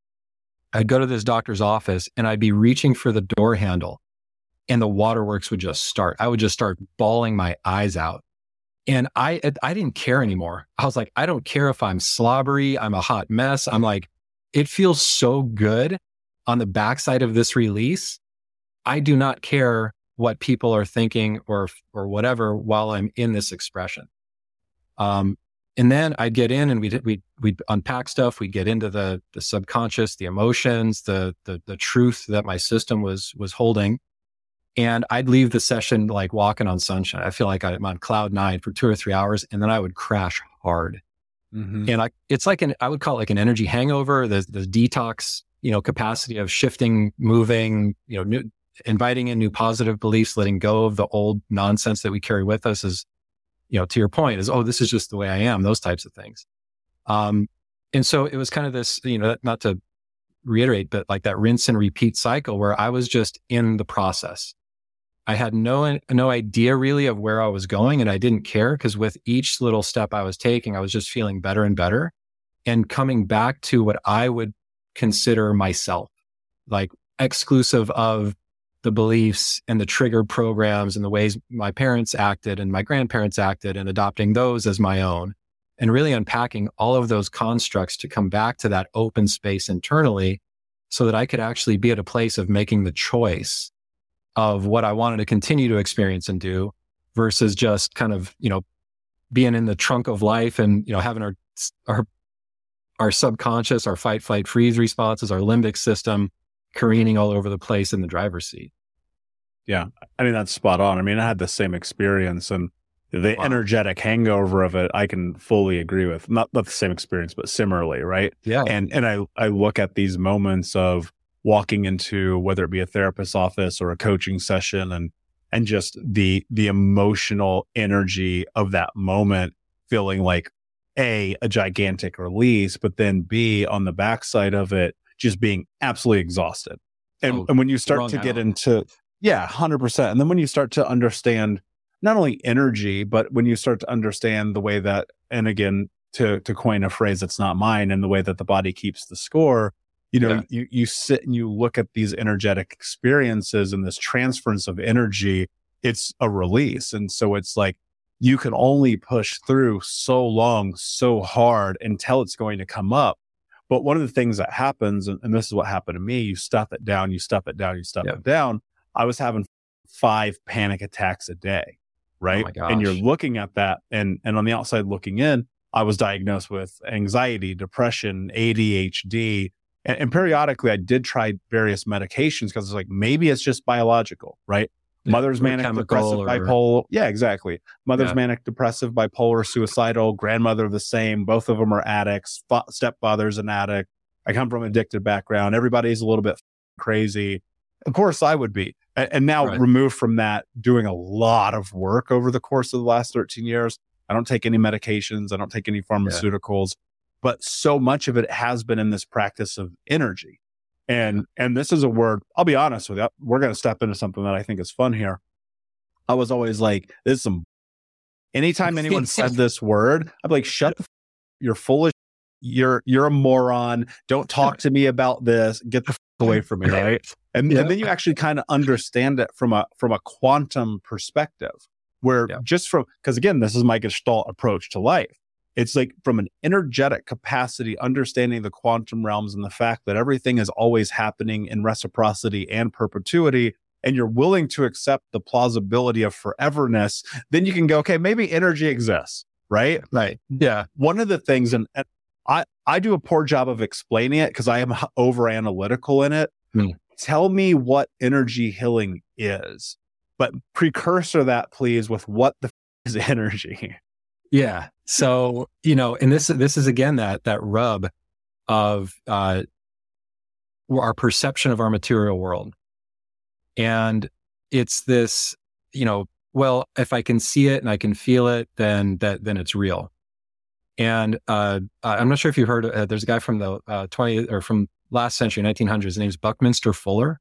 I'd go to this doctor's office and I'd be reaching for the door handle and the waterworks would just start. I would just start bawling my eyes out. And I, I didn't care anymore. I was like, I don't care if I'm slobbery. I'm a hot mess. I'm like, it feels so good on the backside of this release. I do not care what people are thinking or or whatever while I'm in this expression. Um, and then I'd get in and we'd we'd we'd unpack stuff. We'd get into the the subconscious, the emotions, the the the truth that my system was was holding. And I'd leave the session like walking on sunshine. I feel like I'm on cloud nine for two or three hours, and then I would crash hard. Mm-hmm. And I, it's like an I would call it like an energy hangover. The the detox, you know, capacity of shifting, moving, you know, new, inviting in new positive beliefs, letting go of the old nonsense that we carry with us is, you know, to your point is, oh, this is just the way I am, those types of things. Um, and so it was kind of this, you know, not to reiterate, but like that rinse and repeat cycle where I was just in the process. I had no, no idea really of where I was going and I didn't care because with each little step I was taking, I was just feeling better and better and coming back to what I would consider myself, like exclusive of the beliefs and the trigger programs and the ways my parents acted and my grandparents acted and adopting those as my own and really unpacking all of those constructs to come back to that open space internally so that I could actually be at a place of making the choice of what I wanted to continue to experience and do versus just kind of, you know, being in the trunk of life and, you know, having our, our, our subconscious, our fight, flight, freeze responses, our limbic system careening all over the place in the driver's seat. Yeah. I mean, that's spot on. I mean, I had the same experience and the wow. energetic hangover of it, I can fully agree with. Not, not the same experience, but similarly, right? Yeah. And, and I, I look at these moments of walking into whether it be a therapist's office or a coaching session and, and just the, the emotional energy of that moment feeling like A, a gigantic release, but then B, on the backside of it, just being absolutely exhausted. And, oh, and when you start to get into yeah, 100%. And then when you start to understand not only energy, but when you start to understand the way that, and again, to, to coin a phrase that's not mine and the way that the body keeps the score, you know, yeah. you, you sit and you look at these energetic experiences and this transference of energy, it's a release. And so it's like, you can only push through so long, so hard until it's going to come up. But one of the things that happens, and, and this is what happened to me, you stuff it down, you stuff it down, you stuff yeah. it down I was having five panic attacks a day. Oh right. Oh and you're looking at that and, and on the outside looking in, I was diagnosed with anxiety, depression, ADHD. And, and periodically I did try various medications because it's like, maybe it's just biological, right? Mother's manic depressive or... bipolar. Yeah, exactly. Mother's yeah. manic depressive bipolar suicidal. Grandmother the same. Both of them are addicts. Fa- stepfather's an addict. I come from an addicted background. Everybody's a little bit crazy. Of course I would be. And, and now right. removed from that, doing a lot of work over the course of the last 13 years. I don't take any medications. I don't take any pharmaceuticals. But so much of it has been in this practice of energy. And, and this is a word, I'll be honest with you. We're going to step into something that I think is fun here. I was always like, this is some, anytime anyone said this word, I'd be like, shut the, f- you're foolish. You're, you're a moron. Don't talk to me about this. Get the f- away from me. Right. And, yeah. and then you actually kind of understand it from a from a quantum perspective, where Yeah. just from, because again, this is my Gestalt approach to life. It's like from an energetic capacity, understanding the quantum realms and the fact that everything is always happening in reciprocity and perpetuity. And you're willing to accept the plausibility of foreverness, then you can go, okay, maybe energy exists, right? Right. Yeah. one of the things, and, and I, I do a poor job of explaining it because I am over analytical in it. Hmm. Tell me what energy healing is, but precursor that, please, with what the f- is energy. Yeah. So, you know, and this this is again that that rub of uh our perception of our material world. And it's this, you know, well, if I can see it and I can feel it, then that then it's real. And uh, I'm not sure if you heard. Uh, there's a guy from the uh, 20 or from last century, 1900s. His name's Buckminster Fuller.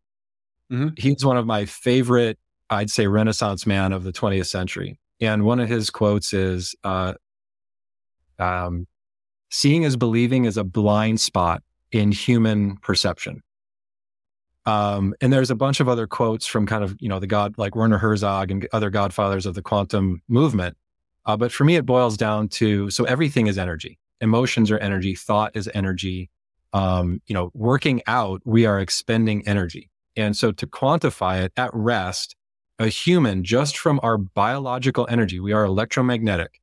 Mhm. He's one of my favorite, I'd say, Renaissance man of the 20th century. And one of his quotes is, uh, um, "Seeing is believing is a blind spot in human perception." Um, and there's a bunch of other quotes from kind of you know the god like Werner Herzog and other godfathers of the quantum movement. Uh, but for me, it boils down to so everything is energy. Emotions are energy. Thought is energy. Um, you know, working out, we are expending energy. And so to quantify it at rest, a human just from our biological energy, we are electromagnetic,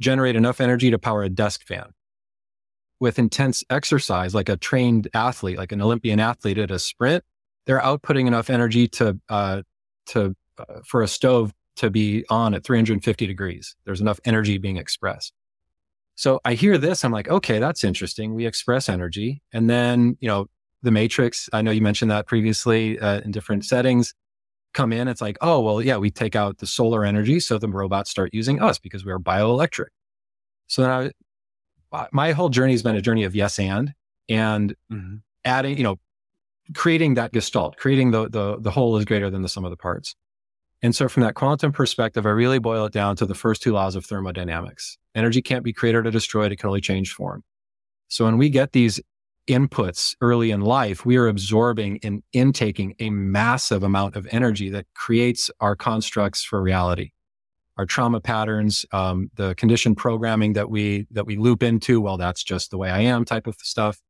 generate enough energy to power a desk fan. With intense exercise, like a trained athlete, like an Olympian athlete at a sprint, they're outputting enough energy to uh, to uh, for a stove to be on at 350 degrees. There's enough energy being expressed. So I hear this, I'm like, okay, that's interesting. We express energy, and then you know the matrix. I know you mentioned that previously uh, in different settings. Come in, it's like, oh well, yeah, we take out the solar energy, so the robots start using us because we are bioelectric. So then I, my whole journey has been a journey of yes and and mm-hmm. adding, you know, creating that gestalt, creating the the the whole is greater than the sum of the parts. And so from that quantum perspective, I really boil it down to the first two laws of thermodynamics. Energy can't be created or destroyed, it can only change form. So when we get these inputs early in life, we are absorbing and intaking a massive amount of energy that creates our constructs for reality. Our trauma patterns, um, the conditioned programming that we that we loop into, well, that's just the way I am type of stuff.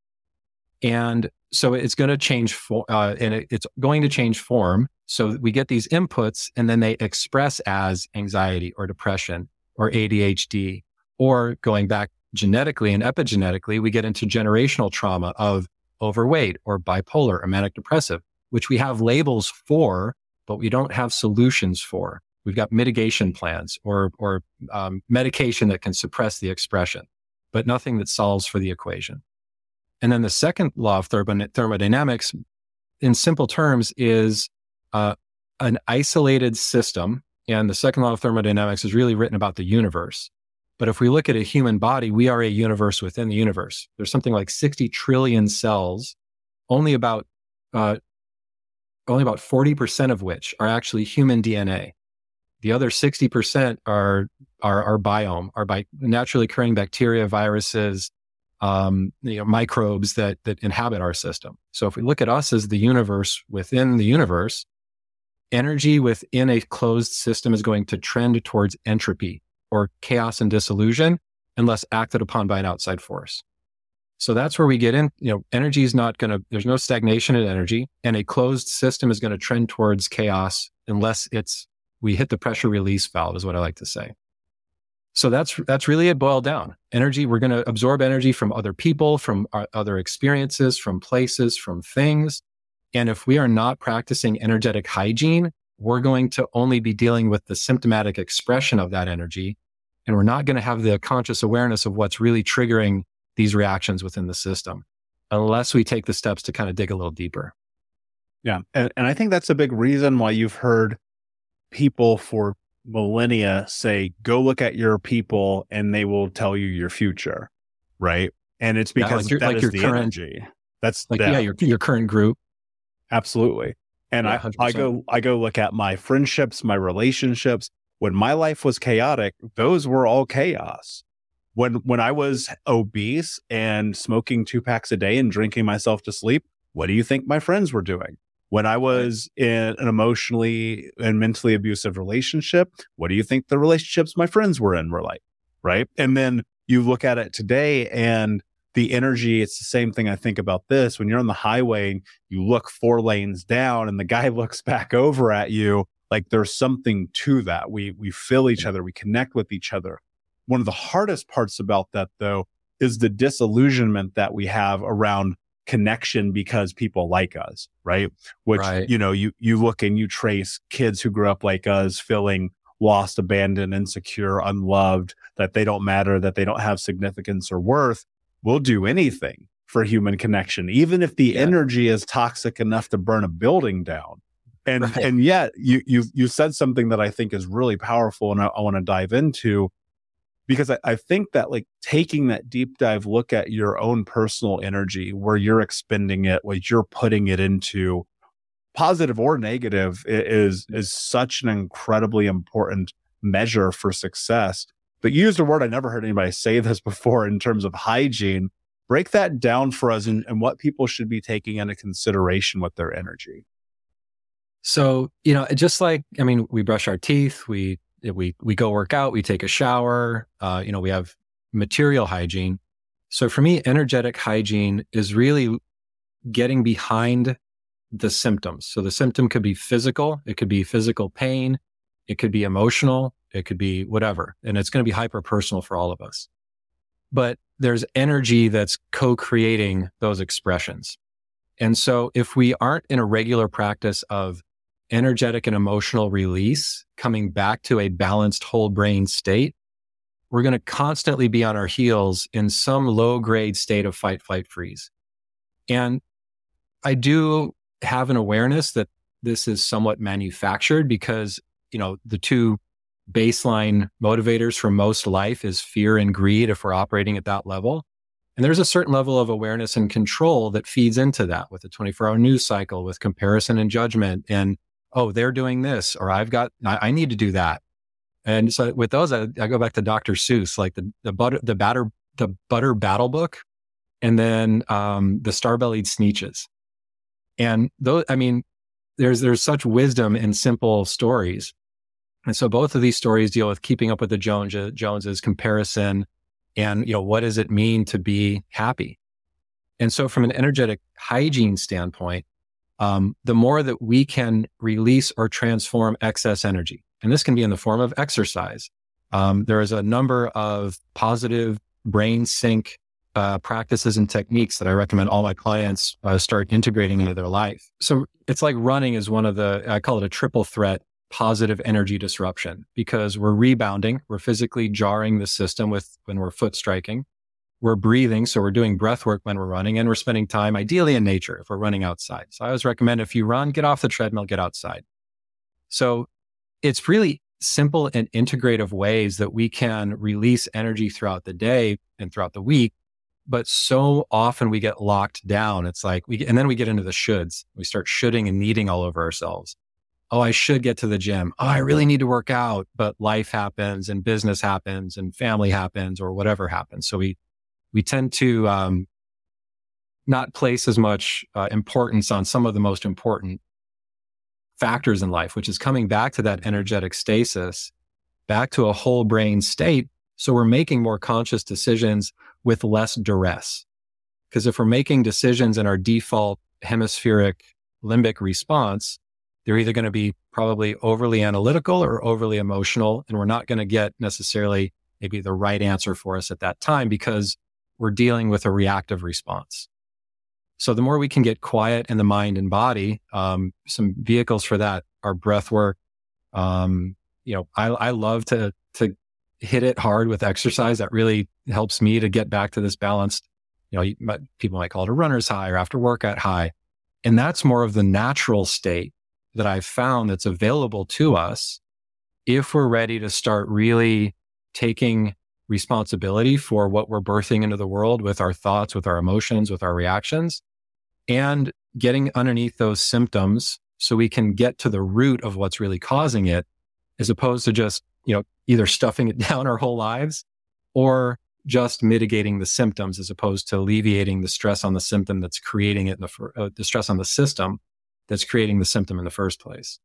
And so it's going to change for, uh, and it, it's going to change form. So we get these inputs and then they express as anxiety or depression or ADHD or going back genetically and epigenetically, we get into generational trauma of overweight or bipolar or manic depressive, which we have labels for, but we don't have solutions for. We've got mitigation plans or, or um, medication that can suppress the expression, but nothing that solves for the equation. And then the second law of thermo- thermodynamics, in simple terms, is uh, an isolated system. And the second law of thermodynamics is really written about the universe. But if we look at a human body, we are a universe within the universe. There's something like 60 trillion cells, only about uh, only about 40% of which are actually human DNA. The other 60% are are our biome, are by naturally occurring bacteria, viruses, um, you know, microbes that that inhabit our system. So if we look at us as the universe within the universe, energy within a closed system is going to trend towards entropy or chaos and disillusion unless acted upon by an outside force. So that's where we get in. You know, energy is not going to, there's no stagnation in energy and a closed system is going to trend towards chaos unless it's, we hit the pressure release valve is what I like to say. So that's, that's really it boiled down. Energy, we're going to absorb energy from other people, from our other experiences, from places, from things. And if we are not practicing energetic hygiene, we're going to only be dealing with the symptomatic expression of that energy. And we're not going to have the conscious awareness of what's really triggering these reactions within the system unless we take the steps to kind of dig a little deeper. Yeah. And, and I think that's a big reason why you've heard people for millennia say, go look at your people and they will tell you your future. Right. And it's Yeah, because like your- that like is your the current- energy. That's Like, yeah, your, your current group. Absolutely. And Yeah, I, I go I go look at my friendships, my relationships. When my life was chaotic, those were all chaos. When when I was obese and smoking two packs a day and drinking myself to sleep, what do you think my friends were doing? When I was in an emotionally and mentally abusive relationship, what do you think the relationships my friends were in were like? Right. And then you look at it today and the energy, it's the same thing I think about this. When you're on the highway, and you look four lanes down and the guy looks back over at you. Like there's something to that. We we feel each other, we connect with each other. One of the hardest parts about that though is the disillusionment that we have around connection because people like us, right? Which, right. you know, you, you look and you trace kids who grew up like us feeling lost, abandoned, insecure, unloved, that they don't matter, that they don't have significance or worth. We'll do anything for human connection, even if the yeah. energy is toxic enough to burn a building down. And, right. and yet you, you, you said something that I think is really powerful and I, I want to dive into because I, I, think that like taking that deep dive look at your own personal energy, where you're expending it, what you're putting it into, positive or negative, is is such an incredibly important measure for success. But you used a word I never heard anybody say this before in terms of hygiene. Break that down for us and, and what people should be taking into consideration with their energy. So, you know, just like, I mean, we brush our teeth, we we we go work out, we take a shower. Uh, you know, we have material hygiene. So for me, energetic hygiene is really getting behind the symptoms. So the symptom could be physical, it could be physical pain, it could be emotional, it could be whatever, and it's going to be hyper personal for all of us. But there's energy that's co-creating those expressions. And so if we aren't in a regular practice of energetic and emotional release, coming back to a balanced whole brain state, we're going to constantly be on our heels in some low grade state of fight, flight, freeze. And I do have an awareness that this is somewhat manufactured because, you know, the two baseline motivators for most life is fear and greed if we're operating at that level. And there's a certain level of awareness and control that feeds into that with the 24 hour news cycle, with comparison and judgment and oh, they're doing this, or I've got, I, I need to do that. And so with those, I, I, go back to Dr. Seuss, like the, the butter, the batter, the butter battle book, and then, um, the star-bellied Sneetches. And those, I mean, there's, there's such wisdom in simple stories. And so both of these stories deal with keeping up with the Jones, Joneses comparison and, you know, what does it mean to be happy? And so from an energetic hygiene standpoint, um, the more that we can release or transform excess energy. And this can be in the form of exercise. Um, there is a number of positive brain sync uh, practices and techniques that I recommend all my clients uh, start integrating into their life. So it's like running is one of the, I call it a triple threat positive energy disruption because we're rebounding, we're physically jarring the system with when we're foot striking we're breathing. So we're doing breath work when we're running and we're spending time ideally in nature if we're running outside. So I always recommend if you run, get off the treadmill, get outside. So it's really simple and integrative ways that we can release energy throughout the day and throughout the week. But so often we get locked down. It's like we, and then we get into the shoulds. We start shoulding and needing all over ourselves. Oh, I should get to the gym. Oh, I really need to work out, but life happens and business happens and family happens or whatever happens. So we we tend to um, not place as much uh, importance on some of the most important factors in life, which is coming back to that energetic stasis, back to a whole brain state. So we're making more conscious decisions with less duress. Because if we're making decisions in our default hemispheric limbic response, they're either going to be probably overly analytical or overly emotional. And we're not going to get necessarily maybe the right answer for us at that time because we're dealing with a reactive response. So the more we can get quiet in the mind and body, um, some vehicles for that are breath work. Um, you know, I, I love to, to hit it hard with exercise. That really helps me to get back to this balanced, you know, might, people might call it a runner's high or after workout high. And that's more of the natural state that I've found that's available to us if we're ready to start really taking responsibility for what we're birthing into the world with our thoughts, with our emotions, with our reactions, and getting underneath those symptoms so we can get to the root of what's really causing it, as opposed to just, you know, either stuffing it down our whole lives or just mitigating the symptoms as opposed to alleviating the stress on the symptom that's creating it, the, uh, the stress on the system that's creating the symptom in the first place.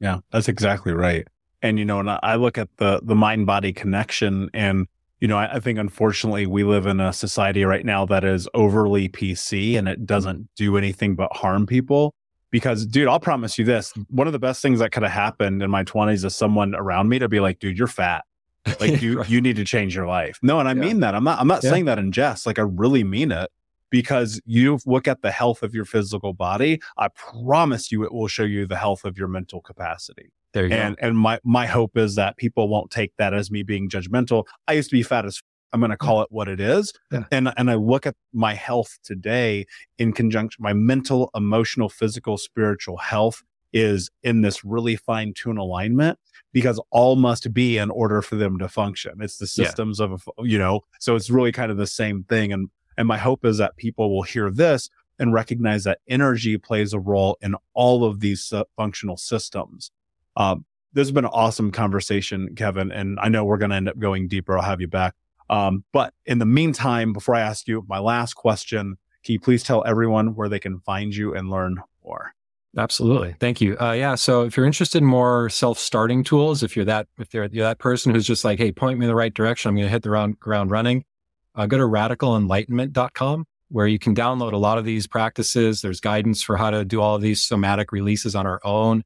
Yeah, that's exactly right. And you know, and I look at the the mind body connection, and you know, I, I, think unfortunately we live in a society right now that is overly PC and it doesn't do anything but harm people. Because, dude, I'll promise you this: one of the best things that could have happened in my twenties is someone around me to be like, "Dude, you're fat." Like you, right. you need to change your life. No, and I yeah. mean that. I'm not. I'm not yeah. saying that in jest. Like I really mean it because you look at the health of your physical body. I promise you, it will show you the health of your mental capacity. There you and, go. And my my hope is that people won't take that as me being judgmental. I used to be fat as I'm going to hmm. call it what it is. Yeah. And, and I look at my health today in conjunction, my mental, emotional, physical, spiritual health is in this really fine tune alignment because all must be in order for them to function. It's the systems yeah. of, you know, so it's really kind of the same thing. And, and my hope is that people will hear this and recognize that energy plays a role in all of these functional systems. Um, this has been an awesome conversation, Kevin, and I know we're going to end up going deeper. I'll have you back. Um, but in the meantime, before I ask you my last question, can you please tell everyone where they can find you and learn more? Absolutely. Thank you. Uh, yeah. So if you're interested in more self-starting tools, if you're that, if you're, you're that person who's just like, Hey, point me in the right direction. I'm going to hit the ground, ground running. Uh, go to radicalenlightenment.com where you can download a lot of these practices. There's guidance for how to do all of these somatic releases on our own.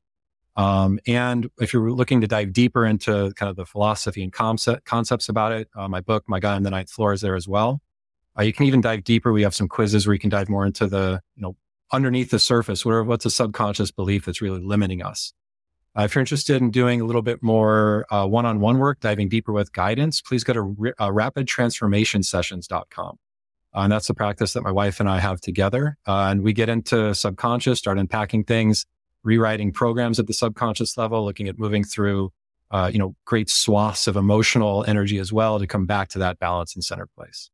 Um, and if you're looking to dive deeper into kind of the philosophy and concept, concepts about it, uh, my book, My Guy on the Ninth Floor, is there as well. Uh, you can even dive deeper. We have some quizzes where you can dive more into the, you know, underneath the surface. What are, what's a subconscious belief that's really limiting us? Uh, if you're interested in doing a little bit more uh, one-on-one work, diving deeper with guidance, please go to uh, rapidtransformationsessions.com. Uh, and that's the practice that my wife and I have together. Uh, and we get into subconscious, start unpacking things, rewriting programs at the subconscious level, looking at moving through, uh, you know, great swaths of emotional energy as well to come back to that balance and center place.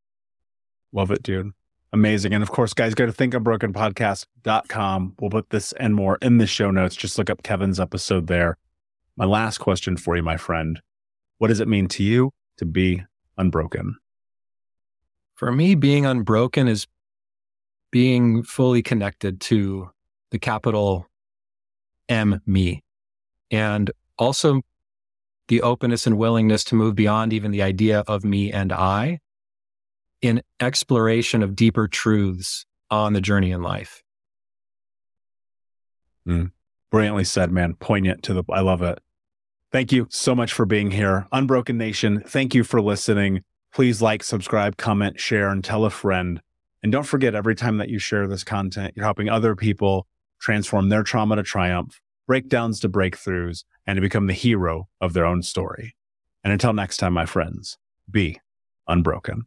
Love it, dude. Amazing. And of course, guys, go to thinkunbrokenpodcast.com. We'll put this and more in the show notes. Just look up Kevin's episode there. My last question for you, my friend. What does it mean to you to be unbroken? For me, being unbroken is being fully connected to the capital M me. And also the openness and willingness to move beyond even the idea of me and I in exploration of deeper truths on the journey in life. Mm. Brilliantly said, man. Poignant to the, I love it. Thank you so much for being here. Unbroken Nation, thank you for listening. Please like, subscribe, comment, share, and tell a friend. And don't forget, every time that you share this content, you're helping other people transform their trauma to triumph, breakdowns to breakthroughs, and to become the hero of their own story. And until next time, my friends, be unbroken.